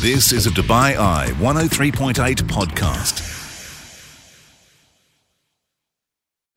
This is a Dubai Eye 103.8 podcast.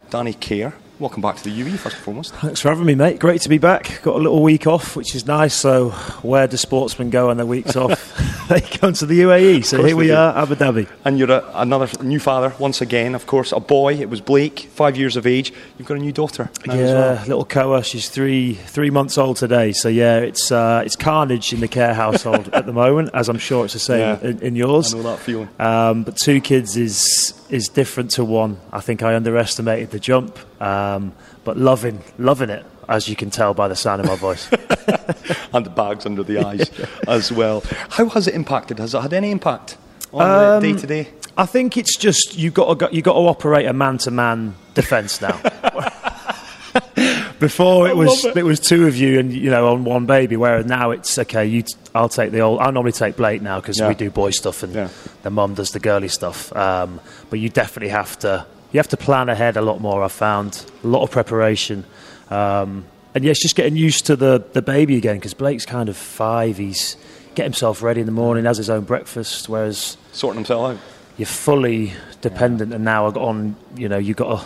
Danny Care, welcome back to the UAE first and foremost. Thanks for having me, mate. Great to be back. Got a little week off, which is nice. So, where do sportsmen go on their weeks off? they come to the UAE. So here we do. are, Abu Dhabi. And you're a, another new father once again, of course, a boy. It was Blake, five years of age. You've got a new daughter yeah, as well. little Koa. She's three three months old today. So yeah, it's uh, it's carnage in the care household at the moment, as I'm sure it's the same Yeah. in, in yours. I know that feeling. Um, but two kids is is different to one. I think I underestimated the jump, um, but loving loving it, as you can tell by the sound of my voice. and the bags under the eyes as well. How has it impacted? Has it had any impact on day to day? I think it's just you got to you got to operate a man to man defence now. Before it was love it. was two of you and you know on one baby, whereas now it's okay. You, t- I'll take the old. I normally take Blake now because Yeah. we do boy stuff and Yeah. the mum does the girly stuff. Um, but you definitely have to you have to plan ahead a lot more. I've found a lot of preparation. Um, and yeah, just getting used to the, the baby again because Blake's kind of five. He's get himself ready in the morning, has his own breakfast, whereas Sorting himself out. you're fully dependent and now I've got on you know you've got to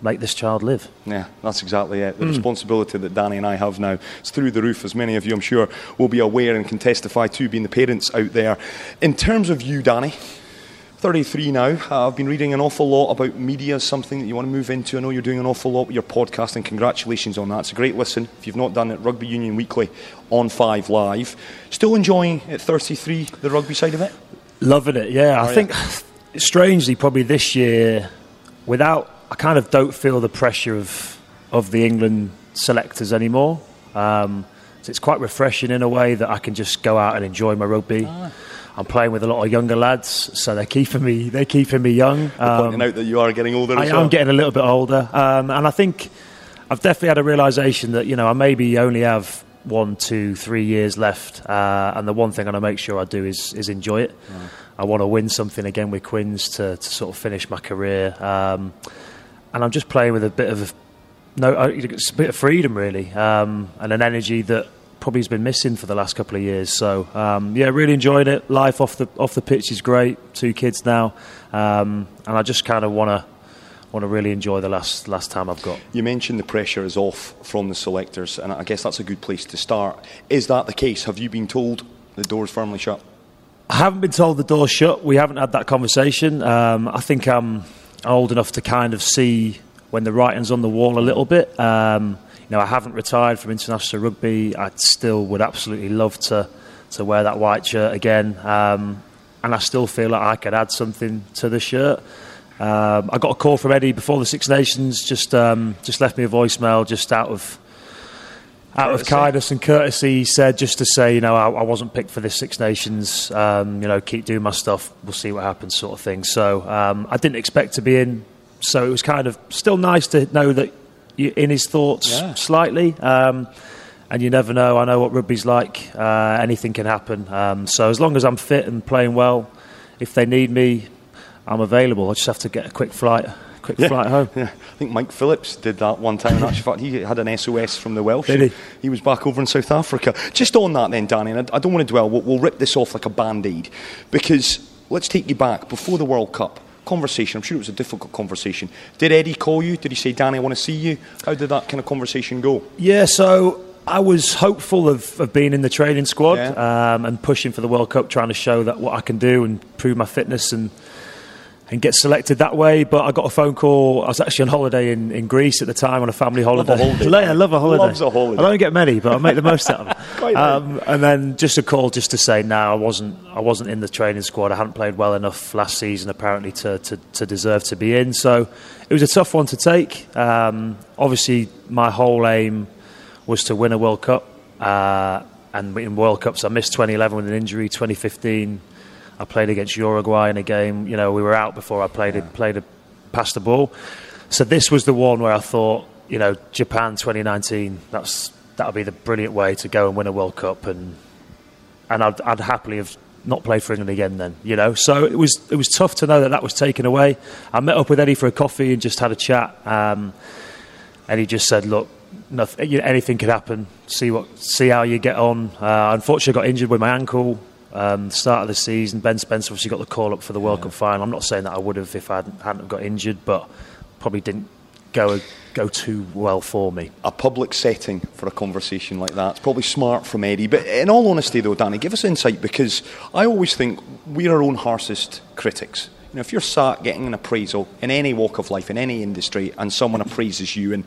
make this child live Yeah, that's exactly it. The Hmm. responsibility that Danny and I have now is through the roof, as many of you, I'm sure, will be aware and can testify to, being the parents out there. In terms of you, Danny, 33 now. Uh, I've been reading an awful lot about media something that you want to move into. I know you're doing an awful lot with your podcast, and congratulations on that. It's a great listen. If you've not done it, Rugby Union Weekly on 5 Live. Still enjoying at 33 the rugby side of it? loving it yeah i you? think strangely probably this year without i kind of don't feel the pressure of of the england selectors anymore. Um, so it's quite refreshing in a way that i can just go out and enjoy my rugby. I'm playing with a lot of younger lads so they're keeping me they're keeping me young. Um, Pointing out that you are getting older I as well. am getting a little bit older, um, and I think I've definitely had a realization that you know I maybe only have one, two, three years left, uh, and the one thing I'm going to make sure I do is is enjoy it. I want to win something again with Quins to, to sort of finish my career, um, and I'm just playing with a bit of no, uh, a bit of freedom really, um, and an energy that probably has been missing for the last couple of years. So um, yeah, really enjoyed it. Life off the off the pitch is great. Two kids now, um, and I just kind of want to want to really enjoy the last last time I've got. You mentioned the pressure is off from the selectors, and I guess that's a good place to start. Is that the case? Have you been told the door's firmly shut? I haven't been told the door's shut. We haven't had that conversation. Um, I think I'm old enough to kind of see when the writing's on the wall a little bit. Um, you know, I haven't retired from international rugby. I still would absolutely love to to wear that white shirt again, um, and I still feel like I could add something to the shirt. Um, I got a call from Eddie before the Six Nations. Just um, just left me a voicemail, just out of out of kindness and courtesy, he said just to say, you know, I, I wasn't picked for this Six Nations. Um, you know, keep doing my stuff. We'll see what happens, sort of thing. So um, I didn't expect to be in. So it was kind of still nice to know that you're in his thoughts Yeah. slightly. Um, and you never know. I know what rugby's like. Uh, anything can happen. Um, so as long as I'm fit and playing well, if they need me, I'm available. I just have to get a quick flight, quick flight home. Yeah, I think Mike Phillips did that one time. In actual fact, he had an SOS from the Welsh. Did he? He was back over in South Africa. Just on that, then, Danny, and I, I don't want to dwell. We'll, we'll rip this off like a band aid because let's take you back before the World Cup. Conversation. I'm sure it was a difficult conversation. Did Eddie call you? Did he say, "Danny, I want to see you"? How did that kind of conversation go? Yeah, so I was hopeful of, of being in the training squad Yeah. um, and pushing for the World Cup, trying to show that what I can do and prove my fitness and and get selected that way. But I got a phone call. I was actually on holiday in, in Greece at the time on a family holiday. holiday, I love a holiday. Loves a holiday. I don't get many, but I make the most out of right. Um, and then just a call just to say, no, I wasn't. I wasn't in the training squad. I hadn't played well enough last season, apparently, to, to, to deserve to be in. So it was a tough one to take. Um, obviously, my whole aim was to win a World Cup. Uh, and in World Cups, I missed 2011 with an injury. 2015, I played against Uruguay in a game. You know, we were out before I played it, played it, passed the ball. So this was the one where I thought, you know, Japan 2019. That's that'll be the brilliant way to go and win a World Cup, and and I'd, I'd happily have not played for England again then, you know. So it was it was tough to know that that was taken away. I met up with Eddie for a coffee and just had a chat, um, and he just said, "Look, nothing, anything could happen. See what, see how you get on." Uh, unfortunately, I got injured with my ankle Um, start of the season, Ben Spencer obviously got the call up for the World Cup final. I'm not saying that I would have if I hadn't, hadn't got injured, but probably didn't go go too well for me. A public setting for a conversation like that. It's probably smart from Eddie. But in all honesty, though, Danny, give us insight because I always think we're our own harshest critics. You know, if you're sat getting an appraisal in any walk of life, in any industry, and someone appraises you, and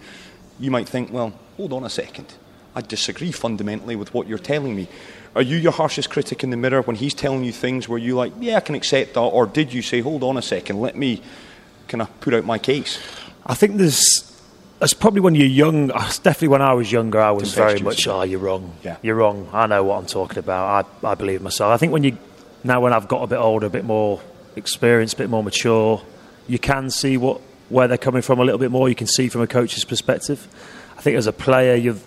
you might think, well, hold on a second. I disagree fundamentally with what you're telling me. Are you your harshest critic in the mirror when he's telling you things where you like, yeah, I can accept that, or did you say, hold on a second, let me kind of put out my case? I think there's. That's probably when you're young. uh, Definitely when I was younger, I was very much. Oh, you're wrong. Yeah. You're wrong. I know what I'm talking about. I, I believe myself. I think when you now when I've got a bit older, a bit more experienced, a bit more mature, you can see what where they're coming from a little bit more. You can see from a coach's perspective. I think as a player, you've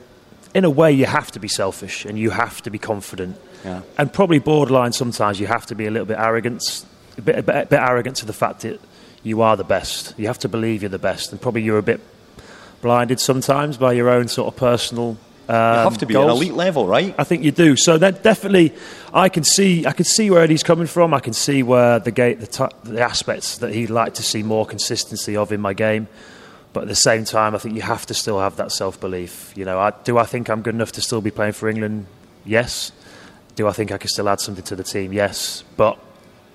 in a way you have to be selfish and you have to be confident, Yeah. and probably borderline. Sometimes you have to be a little bit arrogant, a bit, a bit, a bit arrogant to the fact that you are the best. You have to believe you're the best, and probably you're a bit blinded sometimes by your own sort of personal. Um, You have to be at goals. elite level, right? I think you do. So that definitely, I can see, I can see where Eddie's coming from. I can see where the gate, the, t- the aspects that he'd like to see more consistency of in my game. But at the same time, I think you have to still have that self belief. You know, I, do I think I'm good enough to still be playing for England? Yes. Do I think I can still add something to the team? Yes. But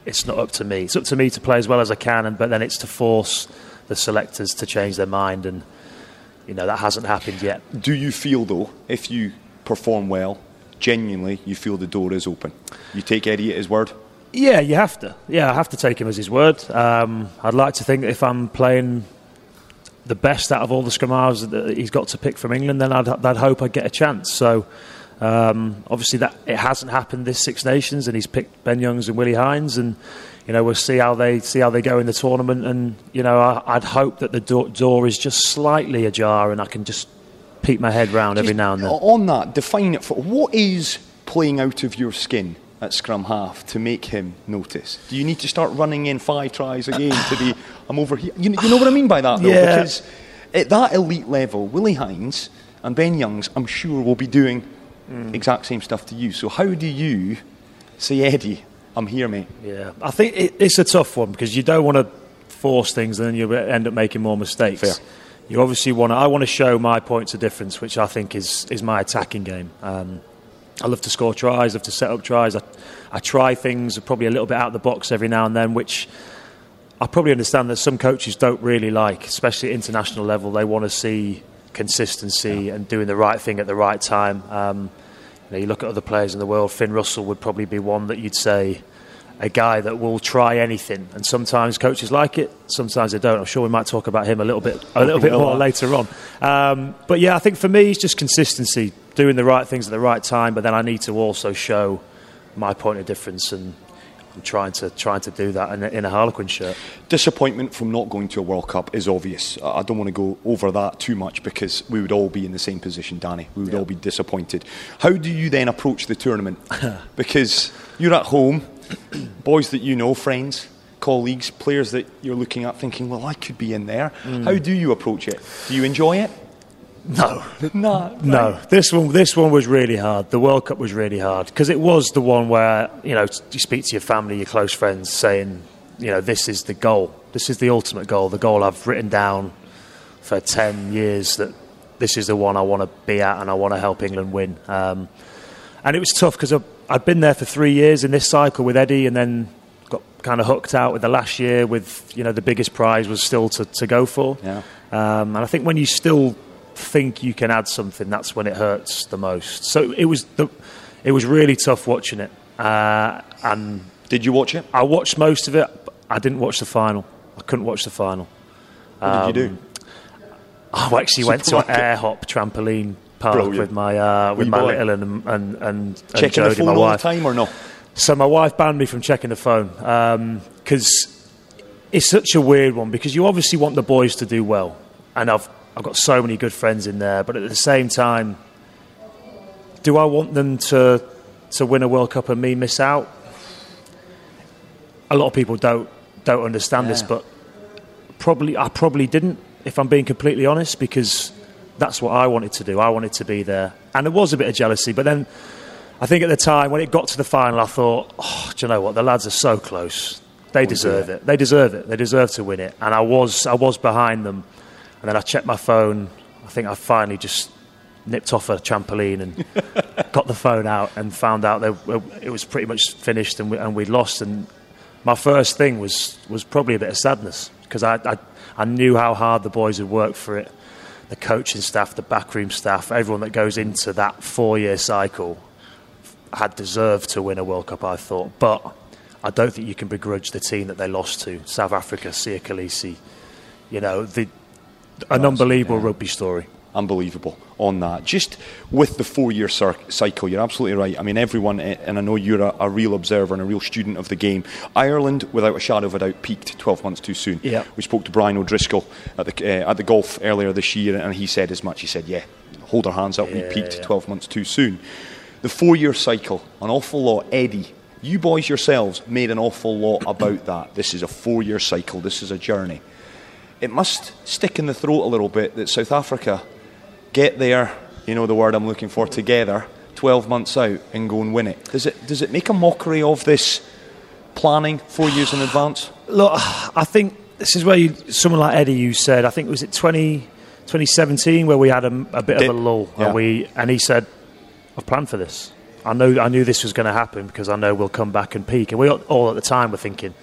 it's not up to me. It's up to me to play as well as I can, and but then it's to force the selectors to change their mind, and you know that hasn't happened yet. Do you feel, though, if you perform well, genuinely, you feel the door is open? You take Eddie at his word? Yeah, you have to. Yeah, I have to take him as his word. Um, I'd like to think that if I'm playing the best out of all the halves that he's got to pick from England, then I'd, I'd hope I'd get a chance. So um, obviously that it hasn't happened this Six Nations, and he's picked Ben Youngs and Willi Heinz, and you know we'll see how they see how they go in the tournament. And you know I, I'd hope that the door, door is just slightly ajar, and I can just peek my head round every now and then. On that, define it for what is playing out of your skin at scrum half to make him notice? Do you need to start running in five tries again to be, I'm over here? You, you know what I mean by that, though? Yeah. Because at that elite level, Willi Heinz and Ben Youngs, I'm sure, will be doing Mm. exact same stuff to you. So how do you say, Eddie, I'm here, mate? Yeah, I think it, it's a tough one because you don't want to force things and then you end up making more mistakes. Fair. You obviously want to. I want to show my points of difference, which I think is is my attacking game. Um, I love to score tries, I love to set up tries. I, I try things probably a little bit out of the box every now and then, which I probably understand that some coaches don't really like, especially at international level. They want to see consistency and doing the right thing at the right time. Um, you, know, you look at other players in the world. Finn Russell would probably be one that you'd say a guy that will try anything, and sometimes coaches like it, sometimes they don't. I'm sure we might talk about him a little bit, a little bit more later on. Um, but yeah, I think for me, it's just consistency, doing the right things at the right time. But then I need to also show my point of difference, and I'm trying to trying to do that in a, in a Harlequin shirt. Disappointment from not going to a World Cup is obvious. I I don't want to go over that too much because we would all be in the same position, Danny. We would all be disappointed. How do you then approach the tournament? because you're at home, boys that you know, friends, colleagues, players that you're looking at thinking, well, I could be in there. How do you approach it? Do you enjoy it? No, No. No, this one this one was really hard. The World Cup was really hard because it was the one where you know you speak to your family, your close friends, saying, you know, this is the goal. This is the ultimate goal. The goal I've written down for ten years that this is the one I want to be at and I want to help England win. Um, and it was tough because I'd been there for three years in this cycle with Eddie, and then got kind of hooked out with the last year. With you know the biggest prize was still to, to go for. Yeah. Um, and I think when you still think you can add something, that's when it hurts the most. So it was the, it was really tough watching it. Uh, and Did you watch it? I watched most of it. but I didn't watch the final. I couldn't watch the final. What did you do? I actually went to an air hop trampoline park Brilliant. with my uh, with Wee my little and and and, and Checking the phone my all the wife. time or no? So my wife banned me from checking the phone because it's such a weird one. Because you obviously want the boys to do well, and I've I've got so many good friends in there. But at the same time, do I want them to to win a World Cup and me miss out? A lot of people don't don't understand this, but probably I probably didn't. If I'm being completely honest, because that's what I wanted to do. I wanted to be there, and there was a bit of jealousy. But then I think at the time when it got to the final, I thought, oh, do you know what? The lads are so close. They oh, deserve it. They deserve it. They deserve to win it. And I was, I was behind them. And then I checked my phone. I think I finally just nipped off a trampoline and got the phone out and found out that it was pretty much finished and, we, and we'd lost. And my first thing was, was probably a bit of sadness because I, I, I knew how hard the boys had worked for it. The coaching staff, the backroom staff, everyone that goes into that four year cycle had deserved to win a World Cup, I thought. But I don't think you can begrudge the team that they lost to South Africa, Siya Kolisi. You know, the, an unbelievable yeah. rugby story. Unbelievable on that. Just with the four year cycle, you're absolutely right. I mean, everyone, eh, and I know you're a, a, real observer and a real student of the game. Ireland, without a shadow of a doubt, peaked 12 months too soon. Yeah. We spoke to Brian O'Driscoll at the, uh, at the golf earlier this year, and he said as much. He said, Yeah, hold our hands up, yeah, we peaked yeah. 12 months too soon. The four year cycle, an awful lot, Eddie. You boys yourselves made an awful lot about that. This is a four year cycle, this is a journey. It must stick in the throat a little bit that South Africa get there, you know the word I'm looking for, together, 12 months out and go and win it. Does it, does it make a mockery of this planning four years in advance? Look, I think this is where you, someone like Eddie, you said, I think it was it 20, 2017 where we had a, a bit Did, of a lull, yeah. and we and he said, "I've planned for this. I know I knew this was going to happen because I know we'll come back and peak." And we all at the time were thinking,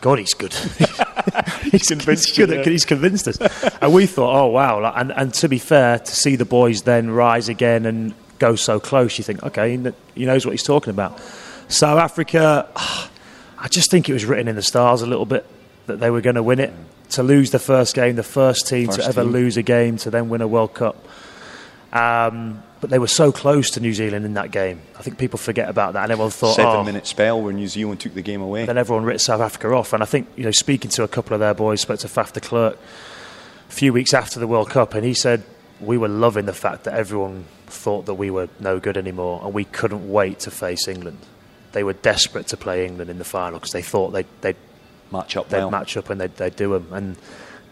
God, he's good. he's convinced. He's, good, yeah. he's convinced us. and we thought, oh wow! Like, and, and to be fair, to see the boys then rise again and go so close, you think, okay, he knows what he's talking about. South Africa, I just think it was written in the stars a little bit that they were going to win it. To lose the first game, the first team first to ever team. lose a game, to then win a World Cup. Um, but they were so close to New Zealand in that game. I think people forget about that, and everyone thought seven oh. minute spell where New Zealand took the game away. Then everyone writ South Africa off, and I think you know speaking to a couple of their boys, spoke to Faf de Klerk a few weeks after the World Cup, and he said we were loving the fact that everyone thought that we were no good anymore, and we couldn't wait to face England. They were desperate to play England in the final because they thought they'd, they'd match up, they'd match up, and they'd, they'd do them, and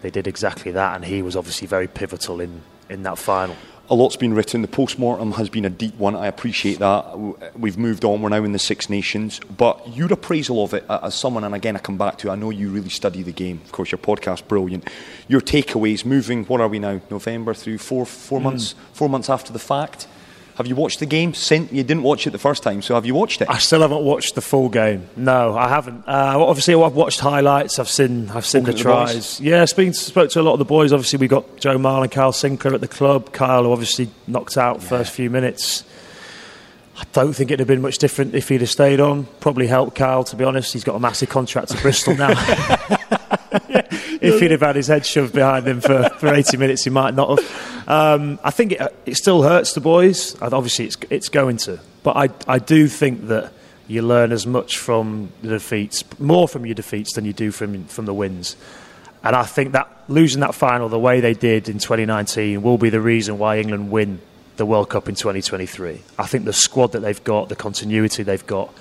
they did exactly that. And he was obviously very pivotal in in that final a lot's been written. The post mortem has been a deep one. I appreciate that. We've moved on. We're now in the Six Nations. But your appraisal of it as someone, and again, I come back to, I know you really study the game. Of course, your podcast brilliant. Your takeaways, moving. What are we now? November through four four mm. months. Four months after the fact. Have you watched the game? Since you didn't watch it the first time, so have you watched it? I still haven't watched the full game. No, I haven't. Uh, obviously, I've watched highlights. I've seen, I've seen the tries. The yeah, speaking, spoke to a lot of the boys. Obviously, we got Joe Marler and Kyle Sinckler at the club. Kyle, who obviously, knocked out yeah. first few minutes. I don't think it'd have been much different if he'd have stayed on. Probably helped Kyle, to be honest. He's got a massive contract to Bristol now. if he'd have had his head shoved behind him for, for 80 minutes, he might not have. Um, I think it, it still hurts the boys. Obviously, it's, it's going to. But I, I do think that you learn as much from the defeats, more from your defeats than you do from, from the wins. And I think that losing that final the way they did in 2019 will be the reason why England win the World Cup in 2023. I think the squad that they've got, the continuity they've got,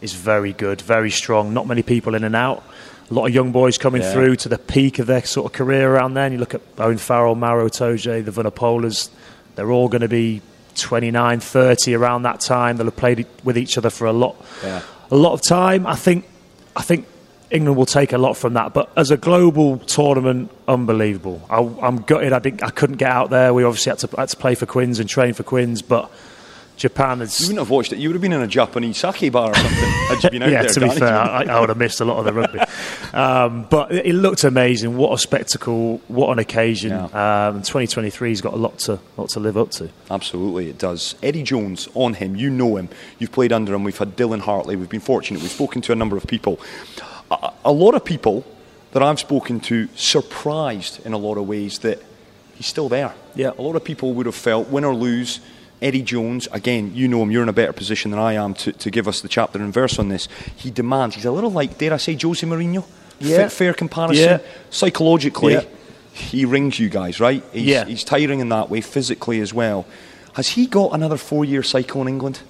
is very good, very strong. Not many people in and out a lot of young boys coming yeah. through to the peak of their sort of career around then. You look at Owen Farrell, Maro Itoje, the Vunipolas, they're all going to be 29, 30 around that time. They'll have played with each other for a lot, yeah. a lot of time. I think, I think England will take a lot from that. But as a global tournament, unbelievable. I, am gutted. I, didn't, I couldn't get out there. We obviously had to, had to play for Quins and train for Quins, but Japan has. You wouldn't have watched it. You would have been in a Japanese sake bar or something. Had you been out yeah, there, to be fair, I, I, would have missed a lot of the rugby. um, but it looked amazing. What a spectacle! What an occasion! Yeah. Um, 2023 has got a lot to lot to live up to. Absolutely, it does. Eddie Jones on him. You know him. You've played under him. We've had Dylan Hartley. We've been fortunate. We've spoken to a number of people. A, a lot of people that I've spoken to surprised in a lot of ways that he's still there. Yeah. A lot of people would have felt win or lose Eddie Jones, again, you know him, you're in a better position than I am to, to give us the chapter and verse on this. He demands, he's a little like, dare I say, Jose Mourinho? Yeah. Fair, fair comparison. Yeah. Psychologically, yeah. he rings you guys, right? He's, yeah. he's tiring in that way, physically as well. Has he got another four year cycle in England?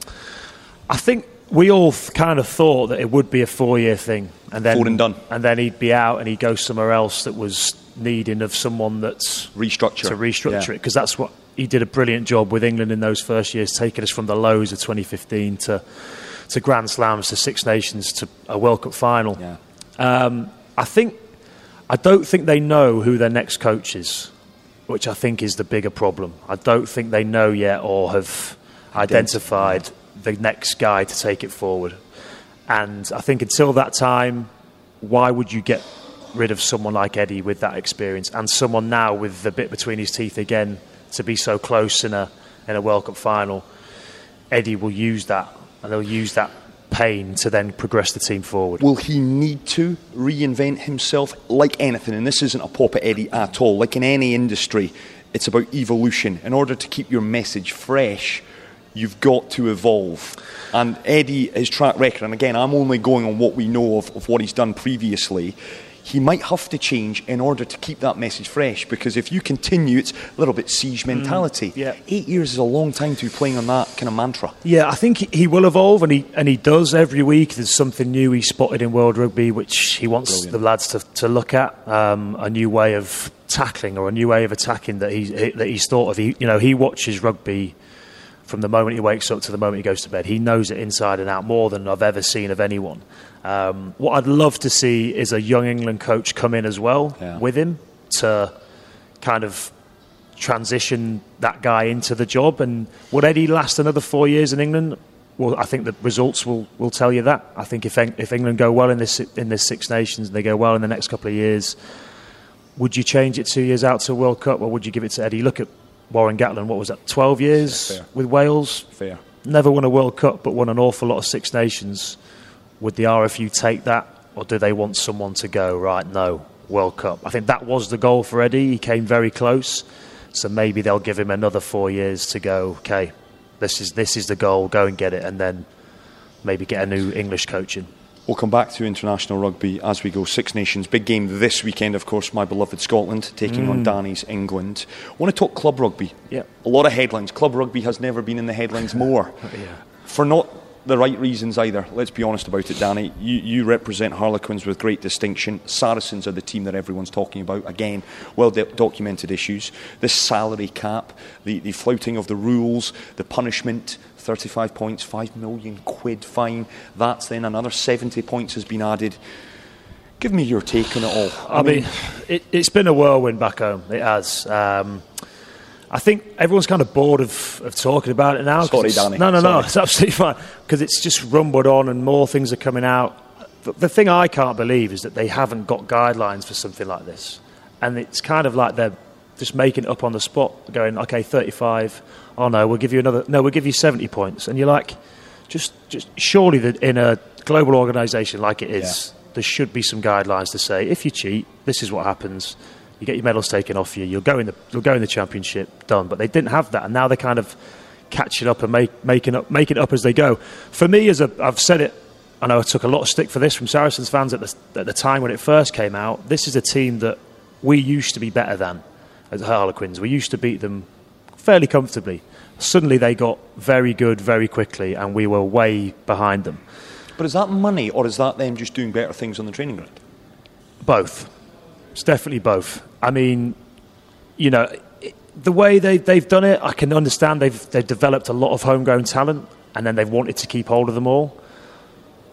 I think we all kind of thought that it would be a four year thing. And then, Four and done. And then he'd be out and he'd go somewhere else that was needing of someone that's restructure to restructure yeah. it because that's what he did a brilliant job with England in those first years, taking us from the lows of 2015 to to Grand Slams, to Six Nations, to a World Cup final. Yeah. Um, I think I don't think they know who their next coach is, which I think is the bigger problem. I don't think they know yet or have identified the next guy to take it forward. And I think until that time, why would you get rid of someone like Eddie with that experience and someone now with the bit between his teeth again to be so close in a in a World Cup final? Eddie will use that and they'll use that pain to then progress the team forward. Will he need to reinvent himself like anything? And this isn't a pop at Eddie at all. Like in any industry, it's about evolution. In order to keep your message fresh, you've got to evolve. And Eddie, his track record, and again, I'm only going on what we know of, of what he's done previously. He might have to change in order to keep that message fresh because if you continue, it's a little bit siege mentality. yeah. Eight years is a long time to be playing on that kind of mantra. Yeah, I think he- he will evolve, and he and he does every week. There's something new he spotted in World Rugby, which he wants Brilliant. the lads to, to look at. Um, a new way of tackling or a new way of attacking that he that he's thought of. He, you know, he watches rugby from the moment he wakes up to the moment he goes to bed. He knows it inside and out more than I've ever seen of anyone. Um, what I'd love to see is a young England coach come in as well Yeah. with him to kind of transition that guy into the job. And would Eddie last another four years in England? Well, I think the results will, will tell you that. I think if if England go well in this in this Six Nations and they go well in the next couple of years, would you change it two years out to a World Cup or would you give it to Eddie? Look at Warren Gatland. What was that? Twelve years Fair. with Wales. Fair. Never won a World Cup, but won an awful lot of Six Nations. Would the RFU take that, or do they want someone to go right? No, World Cup. I think that was the goal for Eddie. He came very close, so maybe they'll give him another four years to go. Okay, this is this is the goal. Go and get it, and then maybe get a new English coach in. We'll come back to international rugby as we go. Six Nations, big game this weekend, of course. My beloved Scotland taking on mm. Danny's England. I want to talk club rugby. Yeah. A lot of headlines. Club rugby has never been in the headlines more. Yeah. For not the right reasons either. Let's be honest about it, Danny. You, you represent Harlequins with great distinction. Saracens are the team that everyone's talking about. Again, well do- documented issues. This salary cap, the, the flouting of the rules, the punishment. 35 points, 5 million quid fine. That's then another 70 points has been added. Give me your take on it all. I, mean, it, it's been a whirlwind back home. It has. Um, I think everyone's kind of bored of, of talking about it now. Sorry, it's- Danny. No, no, no. It's absolutely fine because it's just rumbled on and more things are coming out. The, the thing I can't believe is that they haven't got guidelines for something like this, and it's kind of like they're just making it up on the spot, going, "Okay, 35. Oh no, we'll give you another. No, we'll give you 70 points." And you're like, just, just surely that in a global organisation like it is, there should be some guidelines to say if you cheat, this is what happens. You get your medals taken off you. You'll go in the you'll go in the championship. Done. But they didn't have that, and now they're kind of catching up and make, making up making it up as they go. For me, as a, I've said it. I know I took a lot of stick for this from Saracens fans at the, at the time when it first came out. This is a team that we used to be better than as Harlequins. We used to beat them fairly comfortably. Suddenly they got very good very quickly, and we were way behind them. But is that money or is that them just doing better things on the training ground? Both. It's definitely both. I mean, you know, the way they, they've done it, I can understand they've, they've developed a lot of homegrown talent and then they've wanted to keep hold of them all.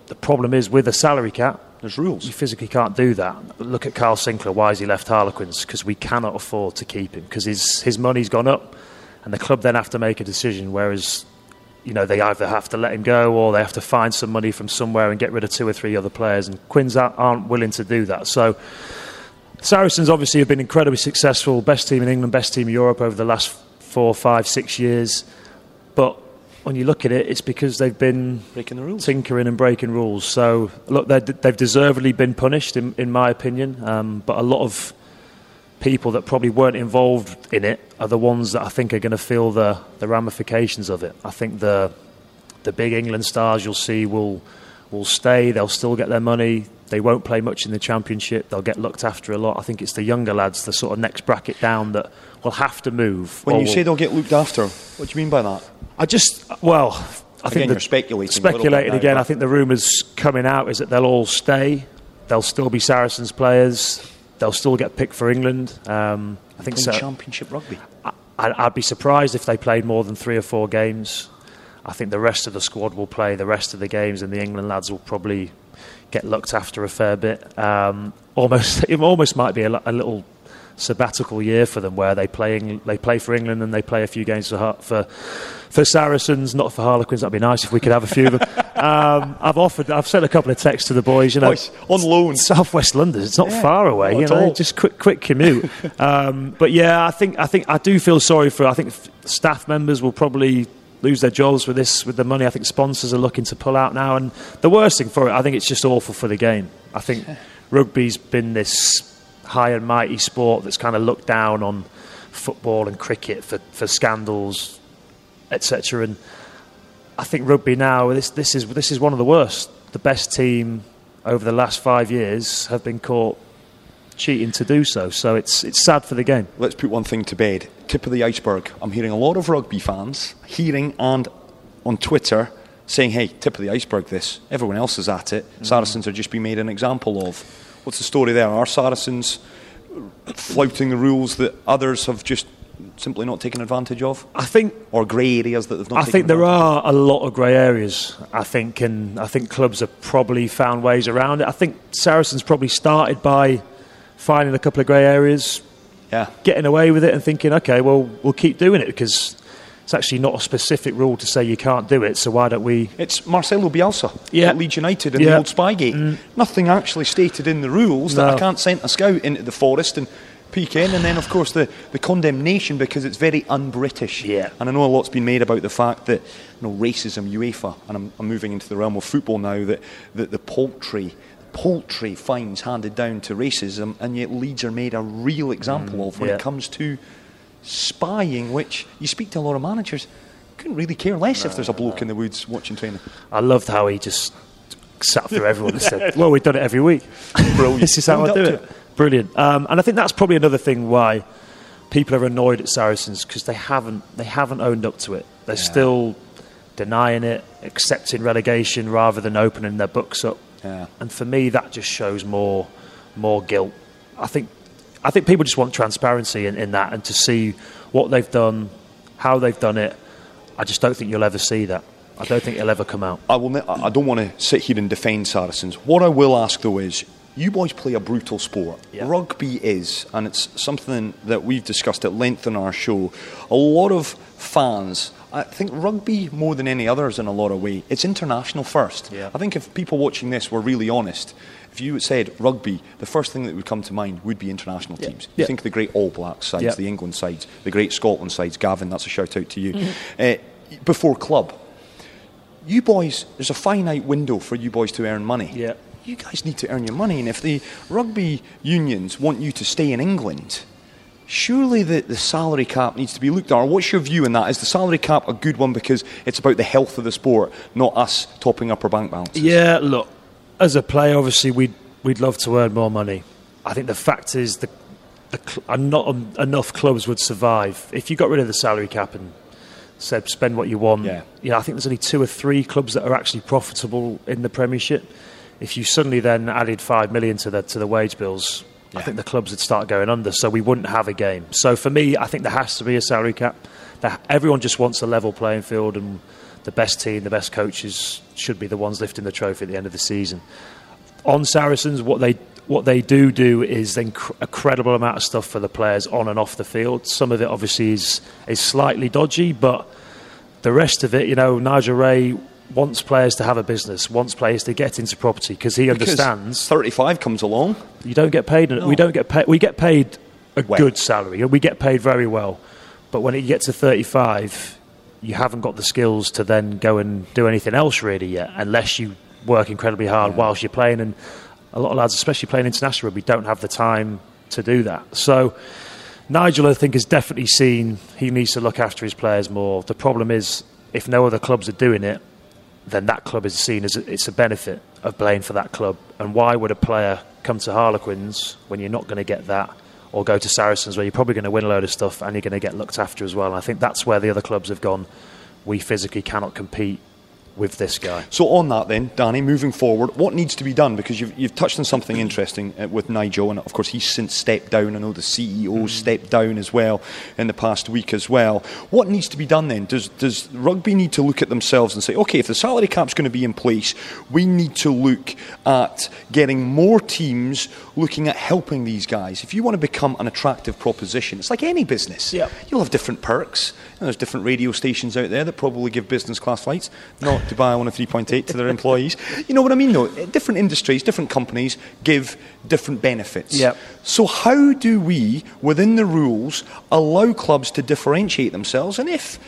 The problem is with a salary cap, There's rules. you physically can't do that. Look at Carl Sinckler. Why has he left Harlequins? Because we cannot afford to keep him because his, his money's gone up and the club then have to make a decision. Whereas, you know, they either have to let him go or they have to find some money from somewhere and get rid of two or three other players. And Quins aren't- aren't willing to do that. So, Saracens obviously have been incredibly successful, best team in England, best team in Europe over the last four, five, six years. But when you look at it, it's because they've been Breaking the rules. tinkering and breaking rules. So look, they've deservedly been punished, in, in my opinion. Um, but a lot of people that probably weren't involved in it are the ones that I think are going to feel the, the ramifications of it. I think the the big England stars you'll see will will stay. They'll still get their money. They won't play much in the championship. They'll get looked after a lot. I think it's the younger lads, the sort of next bracket down, that will have to move. When you will- say they'll get looked after, what do you mean by that? I just well, I Again, think you're the- speculating bit Speculating now, again. but- I think the rumours coming out is that they'll all stay. They'll still be Saracens players. They'll still get picked for England. Um, I think so. championship rugby. I'd, I'd be surprised if they played more than three or four games. I think the rest of the squad will play the rest of the games, and the England lads will probably get looked after a fair bit. Um, almost, it almost might be a, a, little sabbatical year for them, where they play they play for England and they play a few games for for, for Saracens, not for Harlequins. That'd be nice if we could have a few of them. Um, I've offered, I've sent a couple of texts to the boys. You know, on loan, Southwest London. It's not yeah, far away. you know, just quick quick commute. um, but yeah, I think I think I do feel sorry for. I think staff members will probably lose their jobs with this with the money. I think sponsors are looking to pull out now, and the worst thing for it, I think it's just awful for the game. I think rugby's been this high and mighty sport that's kind of looked down on football and cricket for, for scandals, etc. And I think rugby now this this is this is one of the worst. The best team over the last five years have been caught cheating to do so. So it's it's sad for the game. Let's put one thing to bed. Tip of the iceberg. I'm hearing a lot of rugby fans hearing and on Twitter saying, "Hey, tip of the iceberg. This everyone else is at it. Mm. Saracens are just being made an example of." What's the story there? Are Saracens flouting the rules that others have just simply not taken advantage of? I think, or grey areas that they've not. I think there are a lot of grey areas. I think, and I think clubs have probably found ways around it. I think Saracens probably started by finding a couple of grey areas, yeah. getting away with it, and thinking, okay, well, we'll keep doing it because it's actually not a specific rule to say you can't do it. So why don't we? It's Marcelo Bielsa yeah. at Leeds United and yeah. the old Spygate. Mm. Nothing actually stated in the rules no. that I can't send a scout into the forest and peek in, and then of course the, the condemnation because it's very un-British. Yeah. And I know a lot's been made about the fact that you know racism, UEFA, and I'm, I'm moving into the realm of football now. That that the paltry paltry fines handed down to racism, and yet Leeds are made a real example mm, of when yeah. it comes to spying, which you speak to a lot of managers, couldn't really care less no, if there's a bloke no. in the woods watching training. I loved how he just sat through everyone and said, "Well, we've done it every week. Brilliant. this is how I do it. it. Brilliant." Um, and I think that's probably another thing why people are annoyed at Saracens because they haven't they haven't owned up to it. They're yeah. still denying it, accepting relegation rather than opening their books up. Yeah. And for me, that just shows more more guilt. I think I think people just want transparency in, in that and to see what they've done, how they've done it. I just don't think you'll ever see that. I don't think it'll ever come out. I will. I don't want to sit here and defend Saracens. What I will ask though is, you boys play a brutal sport. Yeah. Rugby is, and it's something that we've discussed at length in our show. A lot of fans I think rugby, more than any others in a lot of ways, it's international first. Yeah. I think if people watching this were really honest, if you said rugby, the first thing that would come to mind would be international yeah. teams. You yeah. think of the great All Blacks sides, the England sides, the great Scotland sides. Gavin, that's a shout out to you. Mm-hmm. Uh, before club, you boys, there's a finite window for you boys to earn money. Yeah. You guys need to earn your money, and if the rugby unions want you to stay in England, surely the, the salary cap needs to be looked at. Or what's your view on that? Is the salary cap a good one because it's about the health of the sport, not us topping up our bank balances? Yeah, look, as a player, obviously we'd we'd love to earn more money. I think the fact is the, the not enough clubs would survive if you got rid of the salary cap and said spend what you want. Yeah. You know, I think there's only two or three clubs that are actually profitable in the Premiership. If you suddenly then added five million to the to the wage bills, yeah. I think the clubs would start going under, so we wouldn't have a game. So for me, I think there has to be a salary cap. That everyone just wants a level playing field, and the best team, the best coaches should be the ones lifting the trophy at the end of the season. On Saracens, what they what they do do is inc- a credible amount of stuff for the players on and off the field. Some of it obviously is is slightly dodgy, but the rest of it, you know, Nigel Wray wants players to have a business, wants players to get into property because he because understands. Thirty-five comes along. You don't get paid. No. We don't get paid. We get paid a well. good salary. We get paid very well, but when it gets to thirty-five, you haven't got the skills to then go and do anything else really yet, unless you work incredibly hard yeah. whilst you're playing. And a lot of lads, especially playing international rugby, don't have the time to do that. So. Nigel, I think, has definitely seen he needs to look after his players more. The problem is, if no other clubs are doing it, then that club is seen as a, it's a benefit of playing for that club. And why would a player come to Harlequins when you're not going to get that, or go to Saracens where you're probably going to win a load of stuff and you're going to get looked after as well? And I think that's where the other clubs have gone. We physically cannot compete with this guy. So on that then, Danny, moving forward, what needs to be done? Because you've, you've touched on something interesting uh, with Nigel, and of course he's since stepped down. I know the CEO mm. stepped down as well in the past week as well. What needs to be done then? Does does rugby need to look at themselves and say, okay, if the salary cap's going to be in place, we need to look at getting more teams looking at helping these guys. If you want to become an attractive proposition, it's like any business. Yep. You'll have different perks. there's different radio stations out there that probably give business class flights. Not Dubai on a 3.8 to their employees. You know what I mean, though? Different industries, different companies give different benefits. Yep. So, how do we, within the rules, allow clubs to differentiate themselves? And if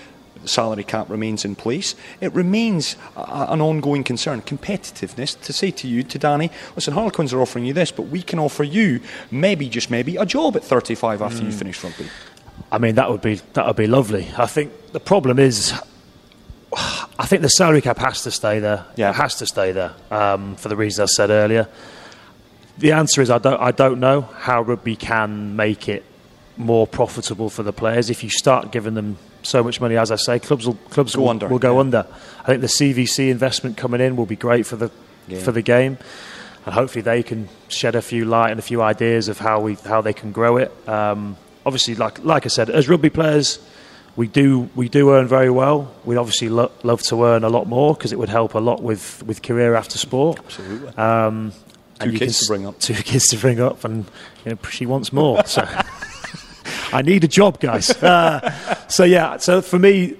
the salary cap remains in place, it remains a, an ongoing concern. Competitiveness to say to you, to Danny, listen, Harlequins are offering you this, but we can offer you maybe, just maybe, a job at 35 after mm. you finish rugby. I mean, that would be that would be lovely. I think the problem is I think the salary cap has to stay there. Yeah, it has to stay there um, for the reasons I said earlier. The answer is I don't. I don't know how rugby can make it more profitable for the players if you start giving them so much money. As I say, clubs will clubs go will, under, will go yeah. under. I think the CVC investment coming in will be great for the yeah. for the game, and hopefully they can shed a few light and a few ideas of how we how they can grow it. Um, obviously, like like I said, as rugby players we do we do earn very well. We'd obviously lo- love to earn a lot more because it would help a lot with, with career after sport. Absolutely. Um, two kids to bring up. Two kids to bring up, and you know, she wants more. So I need a job, guys. Uh, so yeah. So for me,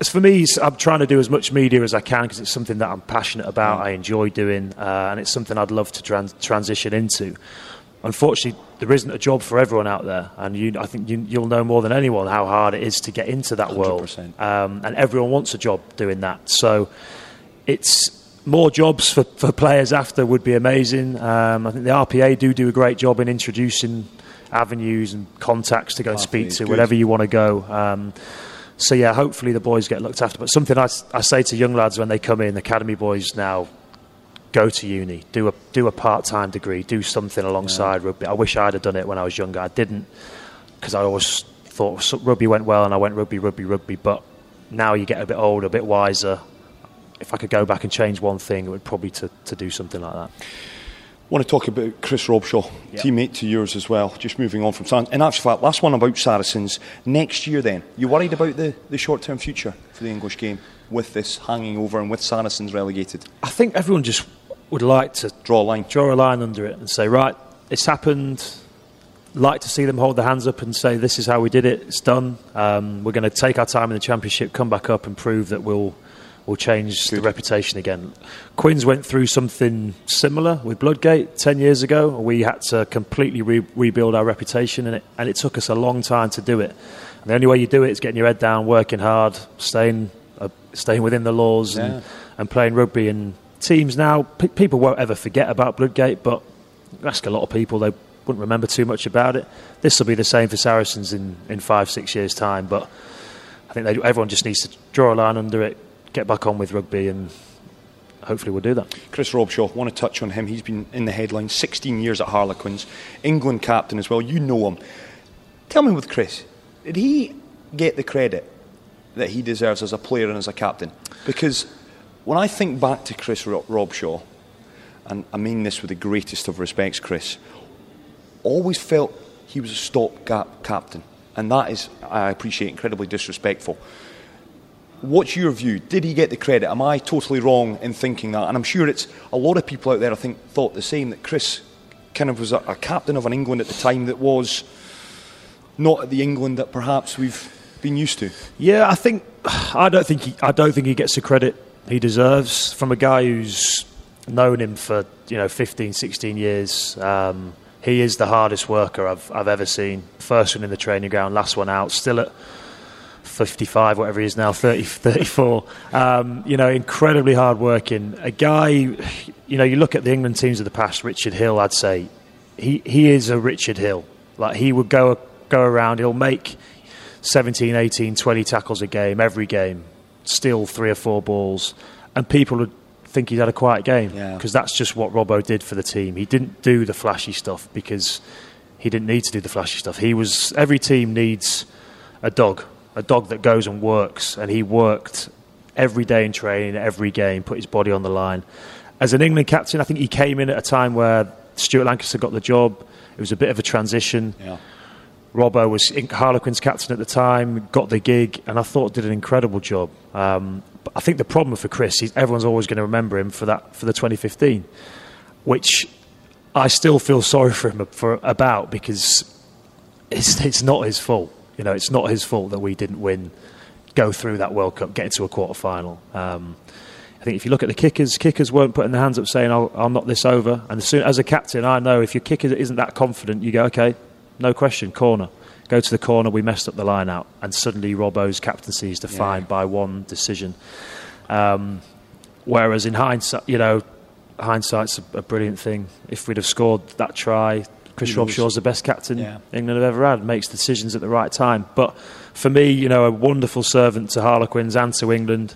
as for me, I'm trying to do as much media as I can because it's something that I'm passionate about. Mm. I enjoy doing, uh, and it's something I'd love to trans- transition into unfortunately, there isn't a job for everyone out there, and you, I think you, will know more than anyone how hard it is to get into that 100%. world. Um, and everyone wants a job doing that. So it's more jobs for, for players after would be amazing. Um, I think the RPA do do a great job in introducing avenues and contacts to go and speak to, wherever you want to go. Um, so yeah, hopefully the boys get looked after. But something I, I say to young lads when they come in, academy boys now, go to uni, do a do a part time degree, do something alongside yeah. rugby. I wish I'd have done it when I was younger. I didn't because I always thought rugby went well, and I went rugby, rugby, rugby. But now you get a bit older, a bit wiser. If I could go back and change one thing, it would probably to, to do something like that. I want to talk about Chris Robshaw, yep. teammate to yours as well. Just moving on from Saracens. In actual fact, last one about Saracens. Next year, then, you worried about the, the short term future for the English game with this hanging over and with Saracens relegated? I think everyone just would like to draw a line, draw a line under it, and say, right, it's happened. Like to see them hold their hands up and say, "This is how we did it. It's done. Um, we're going to take our time in the championship, come back up, and prove that we'll we'll change Good. the reputation again." Quins went through something similar with Bloodgate ten years ago. We had to completely re- rebuild our reputation, and it, and it took us a long time to do it. And the only way you do it is getting your head down, working hard, staying uh, staying within the laws, yeah. and, and playing rugby and teams now, p- people won't ever forget about Bloodgate, but ask a lot of people, they wouldn't remember too much about it. This will be the same for Saracens in, in five, six years' time, but I think they, everyone just needs to draw a line under it, get back on with rugby, and hopefully we'll do that. Chris Robshaw, want to touch on him. He's been in the headlines 16 years at Harlequins, England captain as well. You know him. Tell me with Chris, did he get the credit that he deserves as a player and as a captain? Because when I think back to Chris Robshaw, and I mean this with the greatest of respects, Chris, always felt he was a stopgap captain. And that is, I appreciate, incredibly disrespectful. What's your view? Did he get the credit? Am I totally wrong in thinking that? And I'm sure it's a lot of people out there, I think, thought the same that Chris kind of was a, a captain of an England at the time that was not the England that perhaps we've been used to. Yeah, I think I don't think he, I don't think he gets the credit he deserves from a guy who's known him for you know 15, 16 years. Um, he is the hardest worker I've I've ever seen. First one in the training ground, last one out, still at 55, whatever he is now, 30, 34. Um, you know, incredibly hard working. A guy, you know, you look at the England teams of the past, Richard Hill, I'd say, he, he is a Richard Hill. Like, he would go, go around, he'll make 17, 18, 20 tackles a game, every game steal three or four balls, and people would think he'd had a quiet game because yeah. that's just what Robbo did for the team. He didn't do the flashy stuff because he didn't need to do the flashy stuff. He was every team needs a dog, a dog that goes and works, and he worked every day in training, every game, put his body on the line. As an England captain, I think he came in at a time where Stuart Lancaster got the job. It was a bit of a transition. Yeah. Robbo was Harlequins captain at the time, got the gig, and I thought did an incredible job. Um, but I think the problem for Chris, is everyone's always going to remember him for that for the 2015, which I still feel sorry for him for, about because it's, it's not his fault. You know, it's not his fault that we didn't win, go through that World Cup, get into a quarter final. Um, I think if you look at the kickers, kickers weren't putting their hands up saying, I'll, I'll knock this over. And as, soon, as a captain, I know if your kicker isn't that confident, you go, okay, no question, corner. Go to the corner, we messed up the line out. And suddenly Robbo's captaincy is defined yeah. by one decision. Um, whereas in hindsight, you know, hindsight's a, a, brilliant thing. If we'd have scored that try, Chris Robshaw's the best captain yeah. England have ever had, makes decisions at the right time. But for me, you know, a wonderful servant to Harlequins and to England.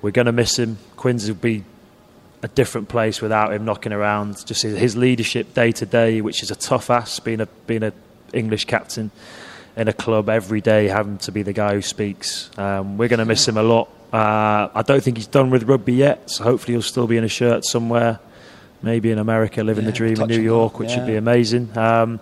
We're going to miss him. Quins will be a different place without him knocking around. Just his leadership day to day, which is a tough ass, being a being a English captain in a club every day, having to be the guy who speaks. Um, we're going to miss him a lot. Uh, I don't think he's done with rugby yet, so hopefully he'll still be in a shirt somewhere, maybe in America, living yeah, the dream in New York, which yeah. would be amazing. Um,